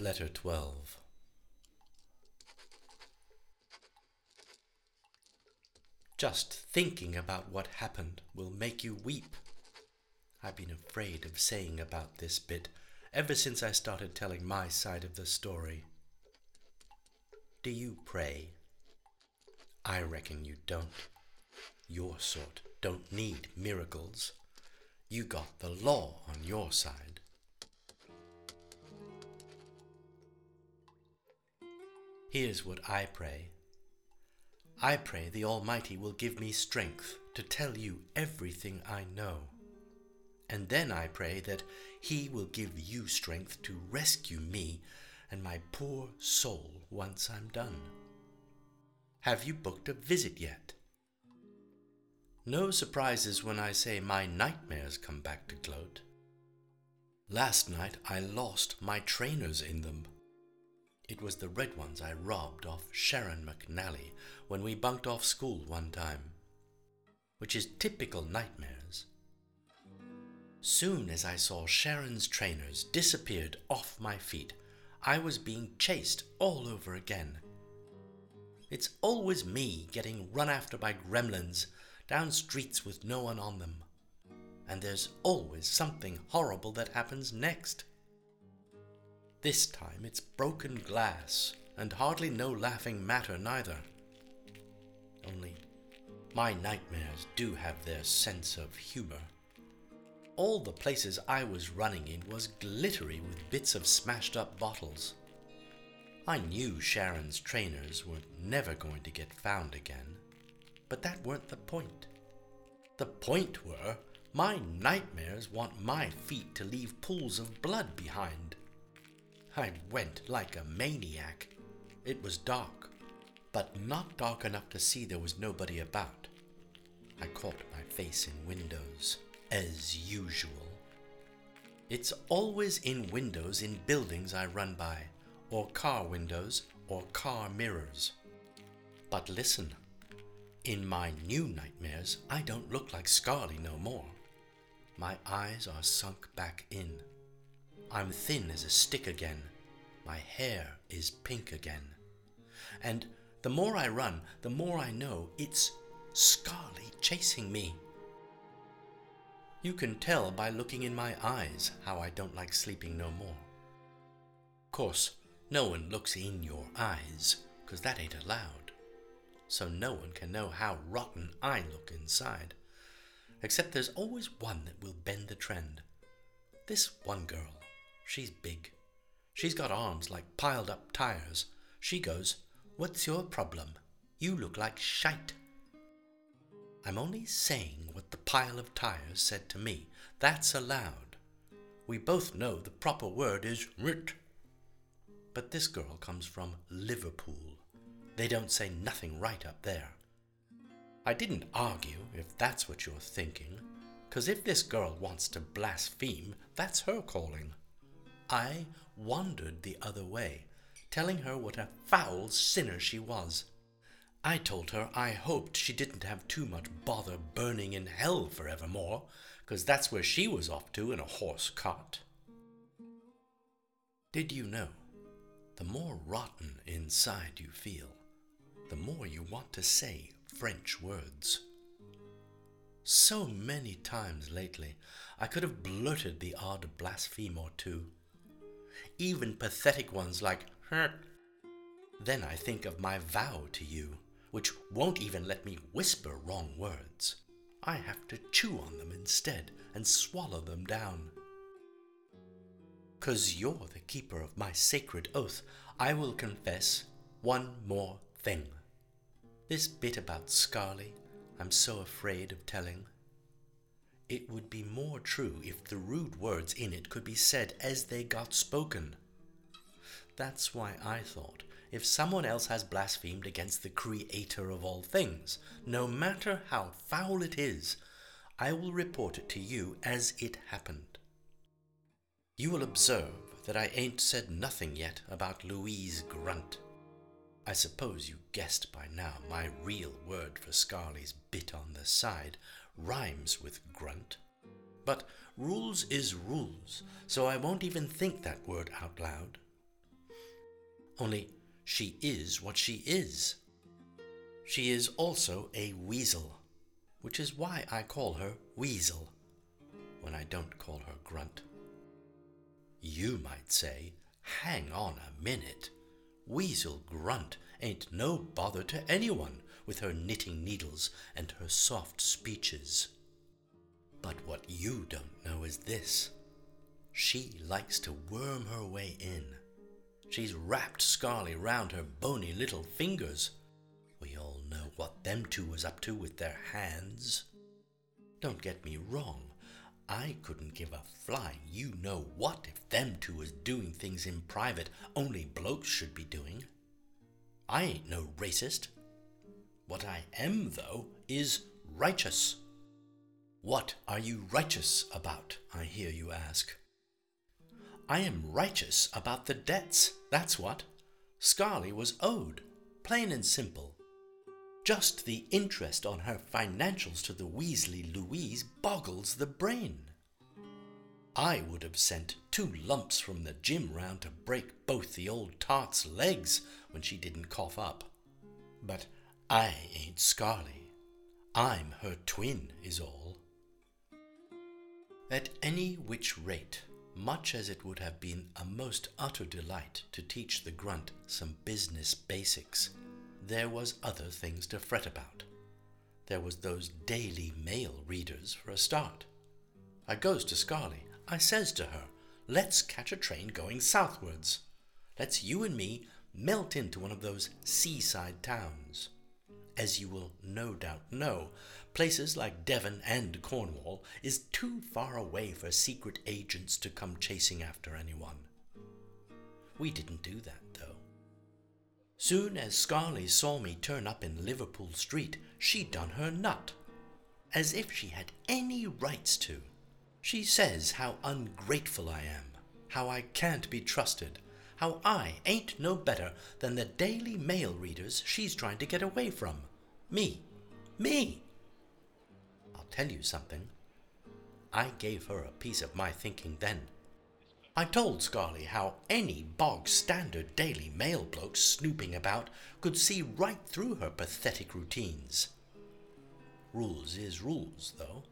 Letter 12 Just thinking about what happened will make you weep. I've been afraid of saying about this bit ever since I started telling my side of the story. Do you pray? I reckon you don't. Your sort don't need miracles. You got the law on your side. Here's what I pray. I pray the Almighty will give me strength to tell you everything I know. And then I pray that He will give you strength to rescue me and my poor soul once I'm done. Have you booked a visit yet? No surprises when I say my nightmares come back to gloat. Last night I lost my trainers in them. It was the red ones I robbed off Sharon McNally when we bunked off school one time, which is typical nightmares. Soon as I saw Sharon's trainers disappeared off my feet, I was being chased all over again. It's always me getting run after by gremlins down streets with no one on them. And there's always something horrible that happens next. This time it's broken glass, and hardly no laughing matter neither. Only my nightmares do have their sense of humor. All the places I was running in was glittery with bits of smashed up bottles. I knew Sharon's trainers were never going to get found again. But that weren't the point. The point were, my nightmares want my feet to leave pools of blood behind. I went like a maniac. It was dark, but not dark enough to see there was nobody about. I caught my face in windows, as usual. It's always in windows in buildings I run by, or car windows, or car mirrors. But listen, in my new nightmares, I don't look like Scarly no more. My eyes are sunk back in. I'm thin as a stick again. My hair is pink again. And the more I run, the more I know it's Scarly chasing me. You can tell by looking in my eyes how I don't like sleeping no more. Of course, no one looks in your eyes, 'cause that ain't allowed so no one can know how rotten I look inside. Except there's always one that will bend the trend. This one girl, she's big. She's got arms like piled up tires. She goes, What's your problem? You look like shite. I'm only saying what the pile of tires said to me. That's allowed. We both know the proper word is writ. But this girl comes from Liverpool. They don't say nothing right up there. I didn't argue, if that's what you're thinking, 'cause if this girl wants to blaspheme, that's her calling. I wandered the other way, telling her what a foul sinner she was. I told her I hoped she didn't have too much bother burning in hell forevermore, 'cause that's where she was off to in a horse cart. Did you know? The more rotten inside you feel, the more you want to say French words. So many times lately I could have blurted the odd blaspheme or two, even pathetic ones like hurt. Then I think of my vow to you, which won't even let me whisper wrong words. I have to chew on them instead and swallow them down. Cause you're the keeper of my sacred oath, I will confess one more thing. This bit about Scarly, I'm so afraid of telling. It would be more true if the rude words in it could be said as they got spoken. That's why I thought if someone else has blasphemed against the Creator of all things, no matter how foul it is, I will report it to you as it happened. You will observe that I ain't said nothing yet about Louise Grunt. I suppose you guessed by now my real word for Scarly's bit on the side rhymes with grunt. But rules is rules, so I won't even think that word out loud. Only she is what she is. She is also a weasel, which is why I call her Weasel when I don't call her Grunt. You might say, hang on a minute. Weasel Grunt ain't no bother to anyone with her knitting needles and her soft speeches. But what you don't know is this. She likes to worm her way in. She's wrapped Scarly round her bony little fingers. We all know what them two was up to with their hands. Don't get me wrong. I couldn't give a flying you know what if them two was doing things in private only blokes should be doing. I ain't no racist. What I am, though, is righteous. What are you righteous about? I hear you ask. I am righteous about the debts, that's what. Scarly was owed, plain and simple. Just the interest on her financials to the Weasley Louise boggles the brain. I would have sent two lumps from the gym round to break both the old tart's legs when she didn't cough up. But I ain't Scarly. I'm her twin, is all. At any which rate, much as it would have been a most utter delight to teach the grunt some business basics, there was other things to fret about. There was those Daily Mail readers for a start. I goes to Scarly. I says to her, let's catch a train going southwards. Let's you and me melt into one of those seaside towns. As you will no doubt know, places like Devon and Cornwall is too far away for secret agents to come chasing after anyone. We didn't do that, though. Soon as Scarly saw me turn up in Liverpool Street, she done her nut, as if she had any rights to. She says how ungrateful I am, how I can't be trusted, how I ain't no better than the Daily Mail readers she's trying to get away from. Me. Me. I'll tell you something. I gave her a piece of my thinking then. I told Scarly how any bog standard Daily Mail bloke snooping about could see right through her pathetic routines. Rules is rules, though.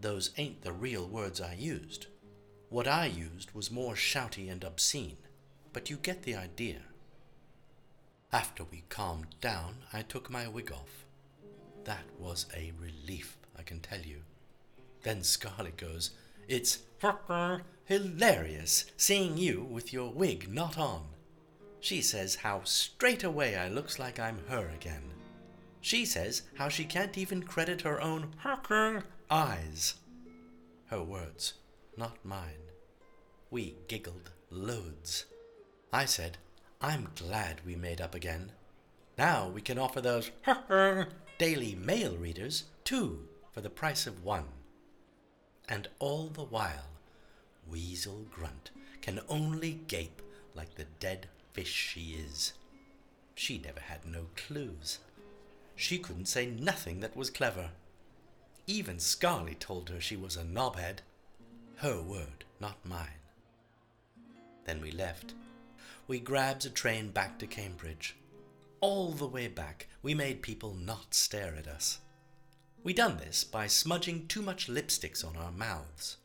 Those ain't the real words I used. What I used was more shouty and obscene, but you get the idea. After we calmed down, I took my wig off. That was a relief, I can tell you. Then Scarly goes, It's hilarious seeing you with your wig not on. She says how straight away I looks like I'm her again. She says how she can't even credit her own eyes. Her words, not mine. We giggled loads. I said, I'm glad we made up again. Now we can offer those Daily Mail readers two for the price of one. And all the while, Weasel Grunt can only gape like the dead fish she is. She never had no clues. She couldn't say nothing that was clever. Even Scarly told her she was a knobhead. Her word, not mine. Then we left. We grabbed a train back to Cambridge. All the way back, we made people not stare at us. We done this by smudging too much lipsticks on our mouths.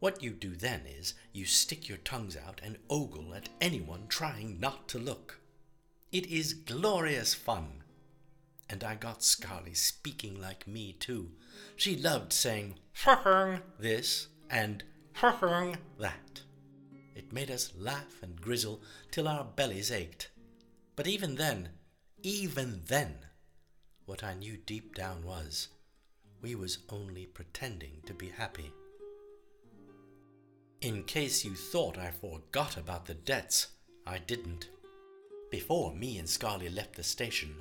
What you do then is you stick your tongues out and ogle at anyone trying not to look. It is glorious fun. And I got Scarly speaking like me too. She loved saying this and that. It made us laugh and grizzle till our bellies ached. But even then, even then, what I knew deep down was we was only pretending to be happy. In case you thought I forgot about the debts, I didn't. Before me and Scarly left the station,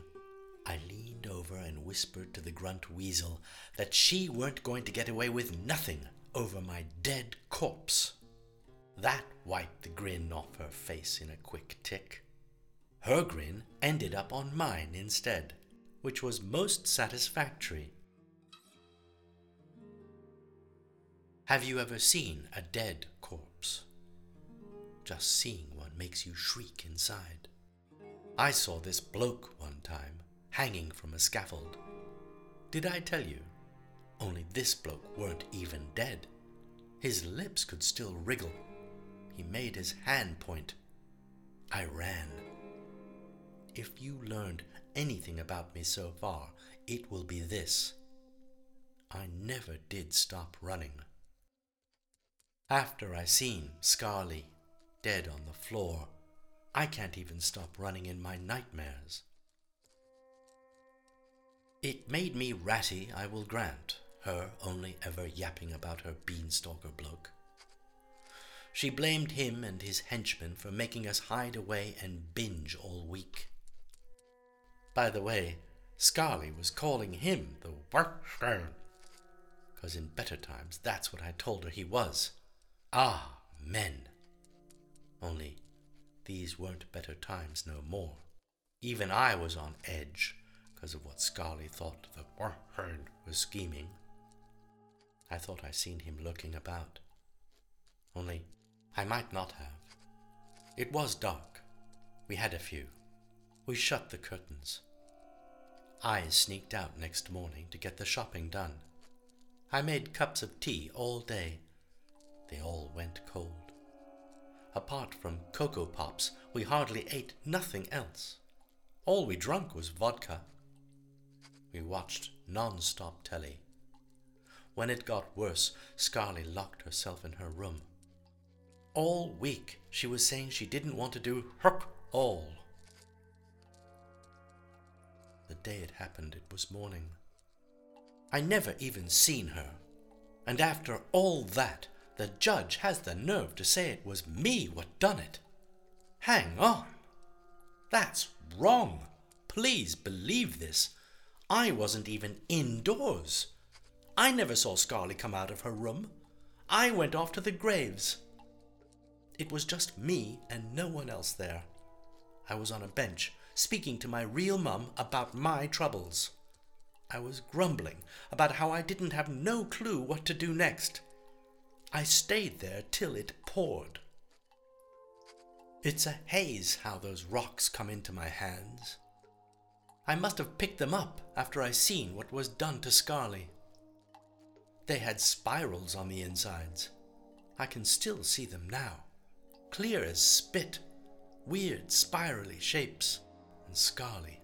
I leaned over and whispered to the grunt weasel that she weren't going to get away with nothing over my dead corpse. That wiped the grin off her face in a quick tick. Her grin ended up on mine instead, which was most satisfactory. Have you ever seen a dead corpse? Just seeing one makes you shriek inside. I saw this bloke one time, hanging from a scaffold. Did I tell you? Only this bloke weren't even dead. His lips could still wriggle. He made his hand point. I ran. If you learned anything about me so far, it will be this. I never did stop running. After I seen Scarly dead on the floor, I can't even stop running in my nightmares. It made me ratty, I will grant, her only ever yapping about her beanstalker bloke. She blamed him and his henchmen for making us hide away and binge all week. By the way, Scarly was calling him the workstone, because in better times that's what I told her he was. Ah, men! Only these weren't better times no more. Even I was on edge because of what Scarly thought the Warhorn was scheming. I thought I seen him looking about. Only I might not have. It was dark. We had a few. We shut the curtains. I sneaked out next morning to get the shopping done. I made cups of tea all day. They all went cold. Apart from Cocoa Pops, we hardly ate nothing else. All we drank was vodka. We watched non-stop telly. When it got worse, Scarly locked herself in her room. All week she was saying she didn't want to do herk all. The day it happened, it was morning. I never even seen her. And after all that, the judge has the nerve to say it was me what done it. Hang on. That's wrong. Please believe this. I wasn't even indoors. I never saw Scarly come out of her room. I went off to the graves. It was just me and no one else there. I was on a bench, speaking to my real mum about my troubles. I was grumbling about how I didn't have no clue what to do next. I stayed there till it poured. It's a haze how those rocks come into my hands. I must have picked them up after I seen what was done to Scarly. They had spirals on the insides. I can still see them now, clear as spit, weird spirally shapes, and Scarly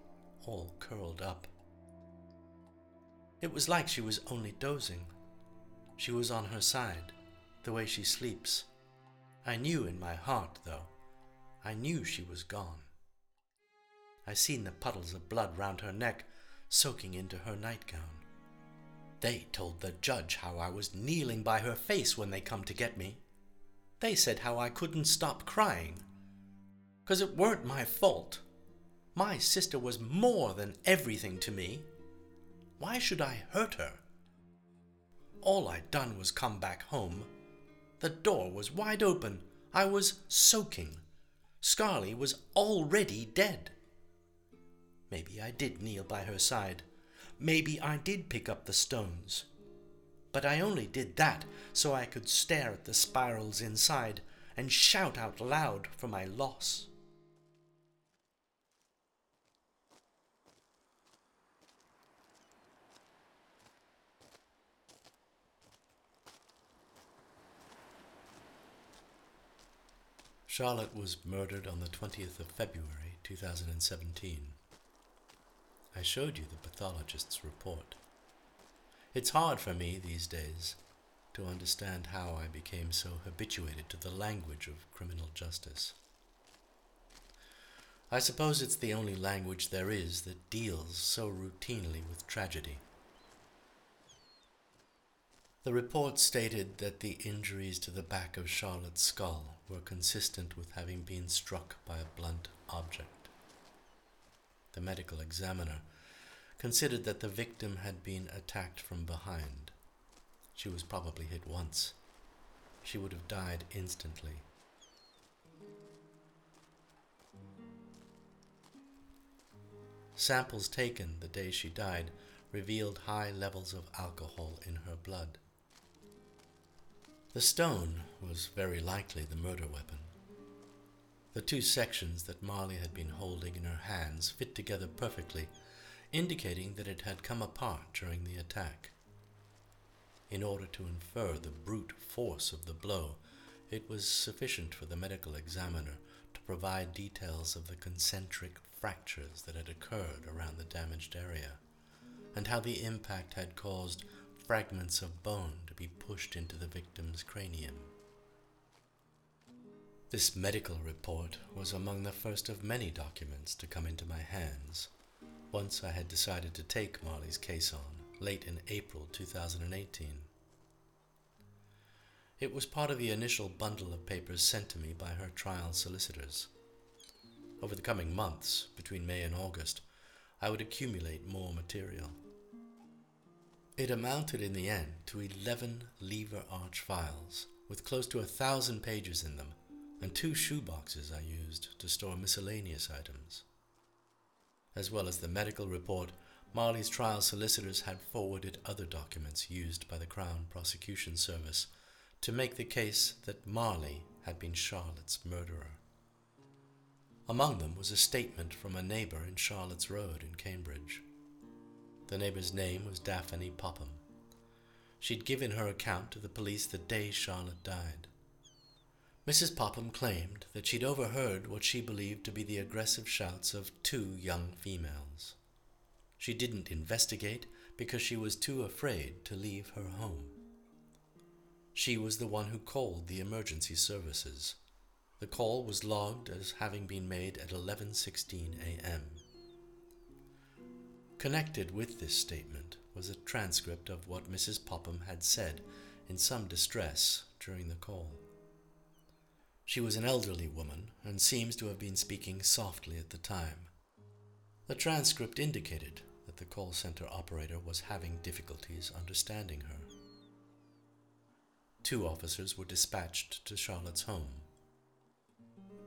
all curled up. It was like she was only dozing. She was on her side, the way she sleeps. I knew in my heart, though, I knew she was gone. I seen the puddles of blood round her neck soaking into her nightgown. They told the judge how I was kneeling by her face when they come to get me. They said how I couldn't stop crying. 'Cause it weren't my fault. My sister was more than everything to me. Why should I hurt her? All I'd done was come back home. The door was wide open. I was soaking. Scarly was already dead. Maybe I did kneel by her side. Maybe I did pick up the stones. But I only did that so I could stare at the spirals inside and shout out loud for my loss. Charlotte was murdered on the 20th of February 2017. I showed you the pathologist's report. It's hard for me these days to understand how I became so habituated to the language of criminal justice. I suppose it's the only language there is that deals so routinely with tragedy. The report stated that the injuries to the back of Charlotte's skull were consistent with having been struck by a blunt object. The medical examiner considered that the victim had been attacked from behind. She was probably hit once. She would have died instantly. Samples taken the day she died revealed high levels of alcohol in her blood. The stone was very likely the murder weapon. The two sections that Marley had been holding in her hands fit together perfectly, indicating that it had come apart during the attack. In order to infer the brute force of the blow, it was sufficient for the medical examiner to provide details of the concentric fractures that had occurred around the damaged area, and how the impact had caused fragments of bone to be pushed into the victim's cranium. This medical report was among the first of many documents to come into my hands once I had decided to take Marley's case on, late in April 2018. It was part of the initial bundle of papers sent to me by her trial solicitors. Over the coming months, between May and August, I would accumulate more material. It amounted in the end to 11 lever arch files with close to a thousand pages in them and two shoeboxes I used to store miscellaneous items. As well as the medical report, Marley's trial solicitors had forwarded other documents used by the Crown Prosecution Service to make the case that Marley had been Charlotte's murderer. Among them was a statement from a neighbor in Charlotte's Road in Cambridge. The neighbor's name was Daphne Popham. She'd given her account to the police the day Charlotte died. Mrs. Popham claimed that she'd overheard what she believed to be the aggressive shouts of two young females. She didn't investigate because she was too afraid to leave her home. She was the one who called the emergency services. The call was logged as having been made at 11:16 a.m. Connected with this statement was a transcript of what Mrs. Popham had said in some distress during the call. She was an elderly woman and seems to have been speaking softly at the time. The transcript indicated that the call center operator was having difficulties understanding her. Two officers were dispatched to Charlotte's home.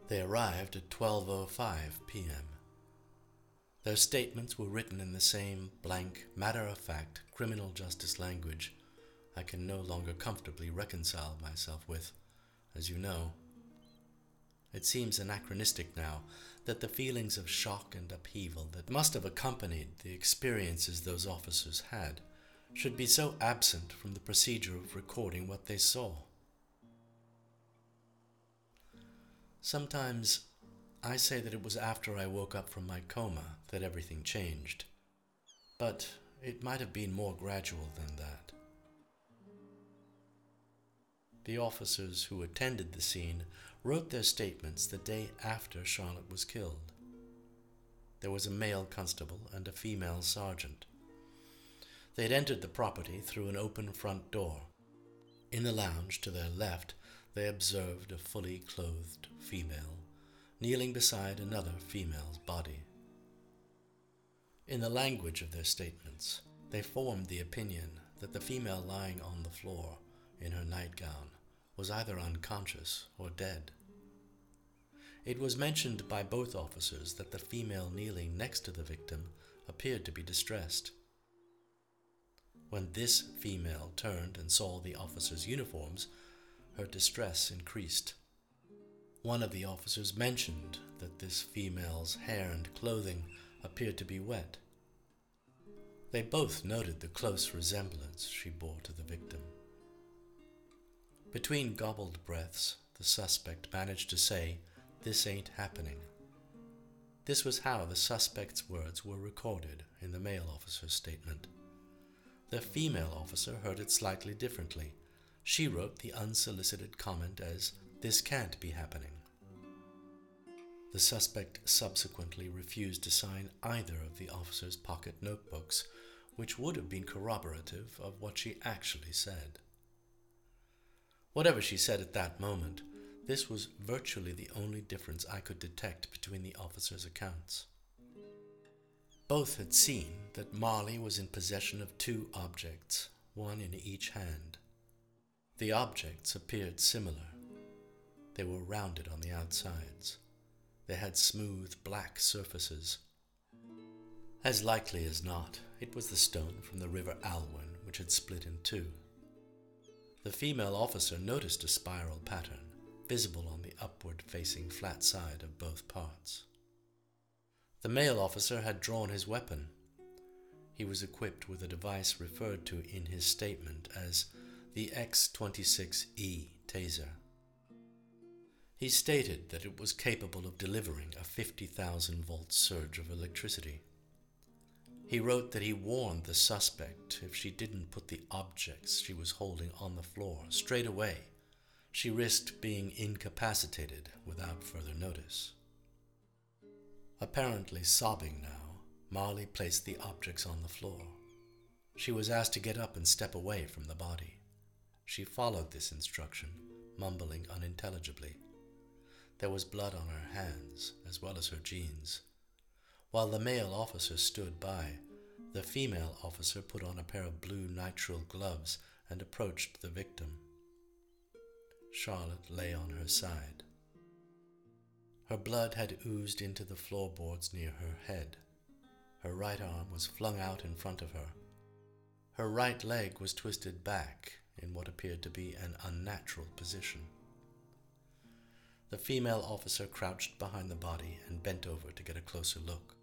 They arrived at 12:05 p.m. Their statements were written in the same blank, matter-of-fact criminal justice language I can no longer comfortably reconcile myself with, as you know. It seems anachronistic now that the feelings of shock and upheaval that must have accompanied the experiences those officers had should be so absent from the procedure of recording what they saw. Sometimes I say that it was after I woke up from my coma that everything changed, but it might have been more gradual than that. The officers who attended the scene wrote their statements the day after Charlotte was killed. There was a male constable and a female sergeant. They had entered the property through an open front door. In the lounge to their left, they observed a fully clothed female kneeling beside another female's body. In the language of their statements, they formed the opinion that the female lying on the floor in her nightgown was either unconscious or dead. It was mentioned by both officers that the female kneeling next to the victim appeared to be distressed. When this female turned and saw the officers' uniforms, her distress increased. One of the officers mentioned that this female's hair and clothing appeared to be wet. They both noted the close resemblance she bore to the victim. Between gobbled breaths, the suspect managed to say, This ain't happening. This was how the suspect's words were recorded in the male officer's statement. The female officer heard it slightly differently. She wrote the unsolicited comment as, This can't be happening. The suspect subsequently refused to sign either of the officer's pocket notebooks, which would have been corroborative of what she actually said. Whatever she said at that moment, this was virtually the only difference I could detect between the officers' accounts. Both had seen that Marley was in possession of two objects, one in each hand. The objects appeared similar. They were rounded on the outsides. They had smooth black surfaces. As likely as not, it was the stone from the River Alwyn which had split in two. The female officer noticed a spiral pattern, visible on the upward facing flat side of both parts. The male officer had drawn his weapon. He was equipped with a device referred to in his statement as the X26E taser. He stated that it was capable of delivering a 50,000 volt surge of electricity. He wrote that he warned the suspect if she didn't put the objects she was holding on the floor straight away, she risked being incapacitated without further notice. Apparently sobbing now, Marley placed the objects on the floor. She was asked to get up and step away from the body. She followed this instruction, mumbling unintelligibly. There was blood on her hands, as well as her jeans. While the male officer stood by, the female officer put on a pair of blue nitrile gloves and approached the victim. Charlotte lay on her side. Her blood had oozed into the floorboards near her head. Her right arm was flung out in front of her. Her right leg was twisted back in what appeared to be an unnatural position. The female officer crouched behind the body and bent over to get a closer look.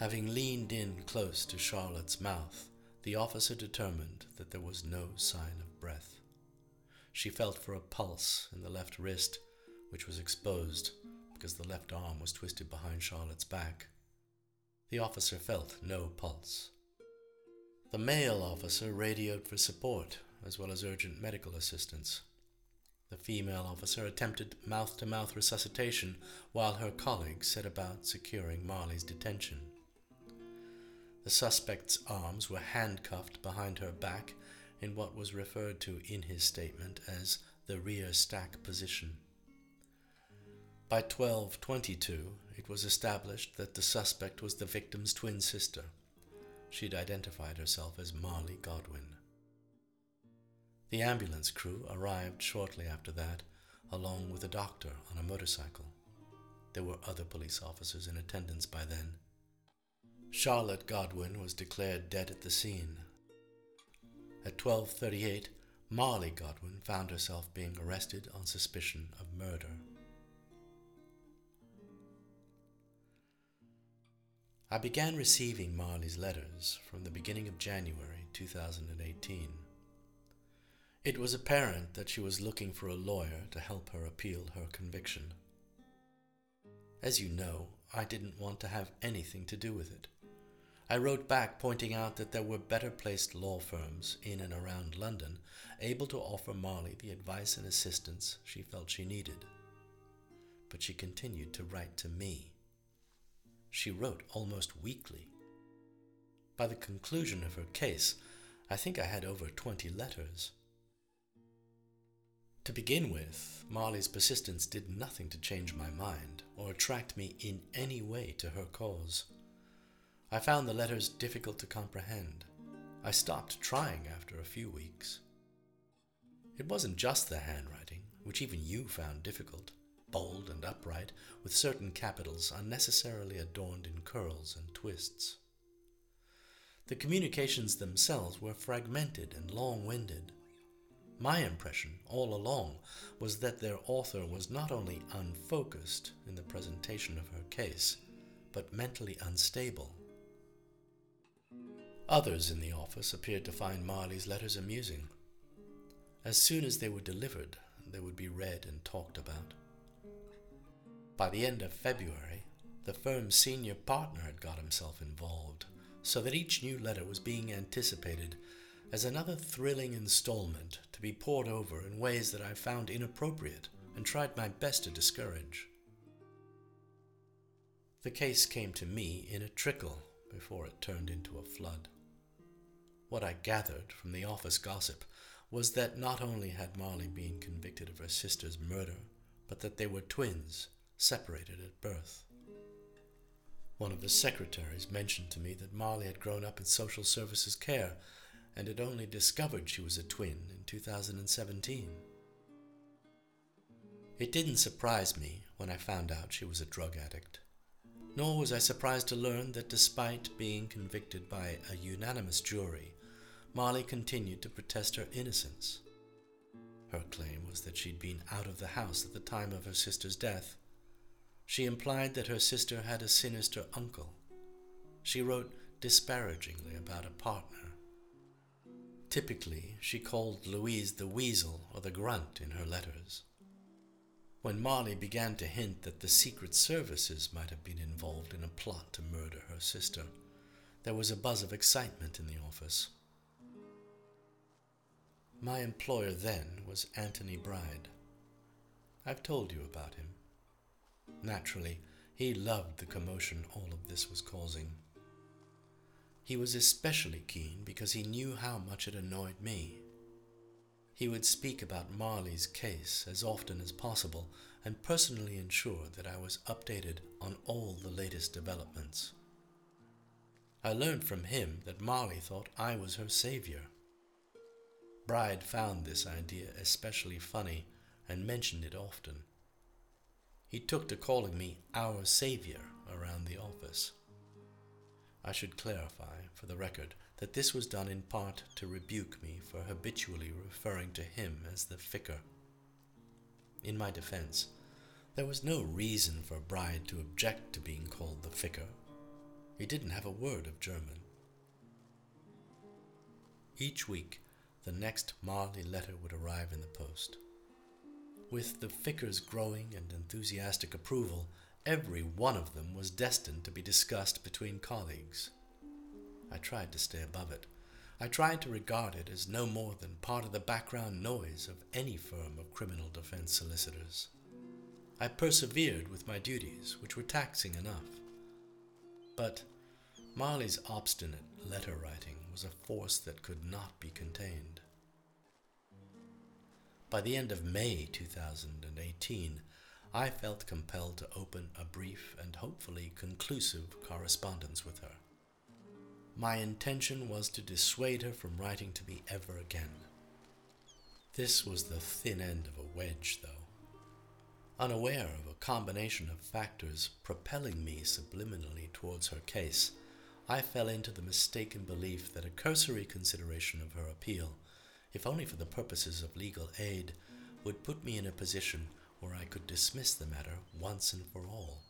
Having leaned in close to Charlotte's mouth, the officer determined that there was no sign of breath. She felt for a pulse in the left wrist, which was exposed because the left arm was twisted behind Charlotte's back. The officer felt no pulse. The male officer radioed for support as well as urgent medical assistance. The female officer attempted mouth to mouth resuscitation while her colleagues set about securing Marley's detention. The suspect's arms were handcuffed behind her back in what was referred to in his statement as the rear stack position. By 1222, it was established that the suspect was the victim's twin sister. She'd identified herself as Marley Godwin. The ambulance crew arrived shortly after that, along with a doctor on a motorcycle. There were other police officers in attendance by then. Charlotte Godwin was declared dead at the scene. At 12:38, Marley Godwin found herself being arrested on suspicion of murder. I began receiving Marley's letters from the beginning of January 2018. It was apparent that she was looking for a lawyer to help her appeal her conviction. As you know, I didn't want to have anything to do with it. I wrote back pointing out that there were better placed law firms in and around London able to offer Marley the advice and assistance she felt she needed. But she continued to write to me. She wrote almost weekly. By the conclusion of her case, I think I had over 20 letters. To begin with, Marley's persistence did nothing to change my mind or attract me in any way to her cause. I found the letters difficult to comprehend. I stopped trying after a few weeks. It wasn't just the handwriting, which even you found difficult, bold and upright, with certain capitals unnecessarily adorned in curls and twists. The communications themselves were fragmented and long winded. My impression all along was that their author was not only unfocused in the presentation of her case, but mentally unstable. Others in the office appeared to find Marley's letters amusing. As soon as they were delivered, they would be read and talked about. By the end of February, the firm's senior partner had got himself involved, so that each new letter was being anticipated as another thrilling installment to be pored over in ways that I found inappropriate and tried my best to discourage. The case came to me in a trickle before it turned into a flood. What I gathered from the office gossip was that not only had Marley been convicted of her sister's murder, but that they were twins, separated at birth. One of the secretaries mentioned to me that Marley had grown up in social services care and had only discovered she was a twin in 2017. It didn't surprise me when I found out she was a drug addict. Nor was I surprised to learn that despite being convicted by a unanimous jury, Marley continued to protest her innocence. Her claim was that she'd been out of the house at the time of her sister's death. She implied that her sister had a sinister uncle. She wrote disparagingly about a partner. Typically, she called Louise the weasel or the grunt in her letters. When Marley began to hint that the Secret Services might have been involved in a plot to murder her sister, there was a buzz of excitement in the office. My employer then was Anthony Bride. I've told you about him. Naturally, he loved the commotion all of this was causing. He was especially keen because he knew how much it annoyed me. He would speak about Marley's case as often as possible and personally ensure that I was updated on all the latest developments. I learned from him that Marley thought I was her savior. Bride found this idea especially funny and mentioned it often. He took to calling me our savior around the office. I should clarify, for the record, that this was done in part to rebuke me for habitually referring to him as the Ficker. In my defense, there was no reason for Bride to object to being called the Ficker. He didn't have a word of German. Each week, the next Marley letter would arrive in the post. With the Ficker's growing and enthusiastic approval, Every one of them was destined to be discussed between colleagues. I tried to stay above it. I tried to regard it as no more than part of the background noise of any firm of criminal defense solicitors. I persevered with my duties, which were taxing enough. But Marley's obstinate letter writing was a force that could not be contained. By the end of May 2018, I felt compelled to open a brief and hopefully conclusive correspondence with her. My intention was to dissuade her from writing to me ever again. This was the thin end of a wedge, though. Unaware of a combination of factors propelling me subliminally towards her case, I fell into the mistaken belief that a cursory consideration of her appeal, if only for the purposes of legal aid, would put me in a position where I could dismiss the matter once and for all.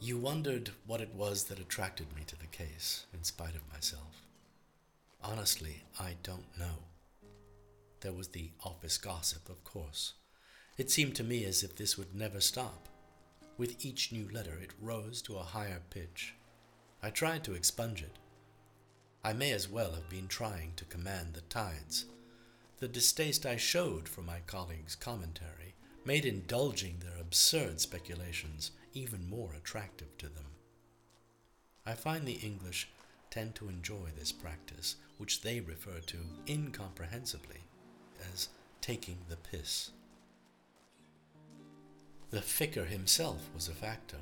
You wondered what it was that attracted me to the case, in spite of myself. Honestly, I don't know. There was the office gossip, of course. It seemed to me as if this would never stop. With each new letter, it rose to a higher pitch. I tried to expunge it, I may as well have been trying to command the tides. The distaste I showed for my colleagues' commentary made indulging their absurd speculations even more attractive to them. I find the English tend to enjoy this practice, which they refer to incomprehensibly as taking the piss. The Ficker himself was a factor.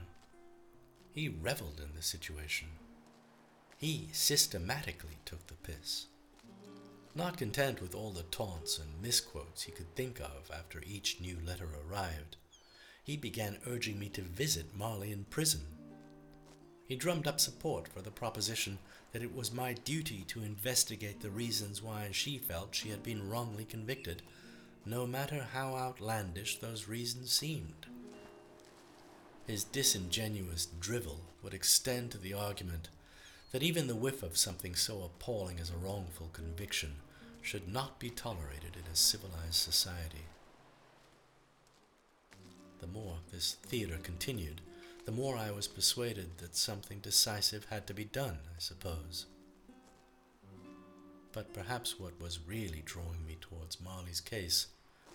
He reveled in the situation. He systematically took the piss. Not content with all the taunts and misquotes he could think of after each new letter arrived, he began urging me to visit Marley in prison. He drummed up support for the proposition that it was my duty to investigate the reasons why she felt she had been wrongly convicted, no matter how outlandish those reasons seemed. His disingenuous drivel would extend to the argument that even the whiff of something so appalling as a wrongful conviction should not be tolerated in a civilized society. The more this theater continued, the more I was persuaded that something decisive had to be done, I suppose. But perhaps what was really drawing me towards Marley's case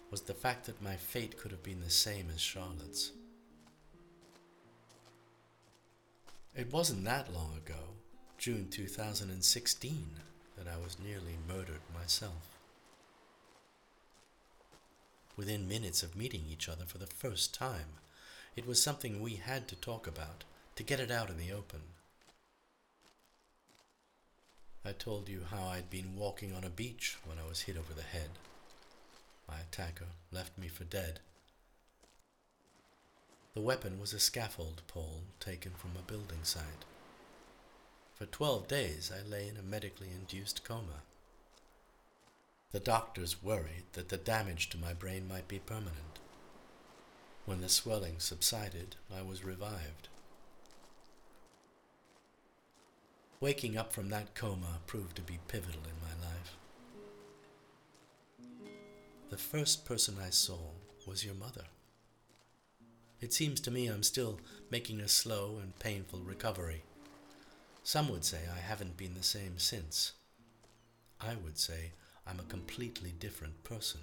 was the fact that my fate could have been the same as Charlotte's. It wasn't that long ago June 2016 that I was nearly murdered myself. Within minutes of meeting each other for the first time, it was something we had to talk about, to get it out in the open. I told you how I'd been walking on a beach when I was hit over the head. My attacker left me for dead. The weapon was a scaffold pole taken from a building site. For 12 days I lay in a medically induced coma. The doctors worried that the damage to my brain might be permanent. When the swelling subsided, I was revived. Waking up from that coma proved to be pivotal in my life. The first person I saw was your mother. It seems to me I'm still making a slow and painful recovery. Some would say I haven't been the same since. I would say I'm a completely different person.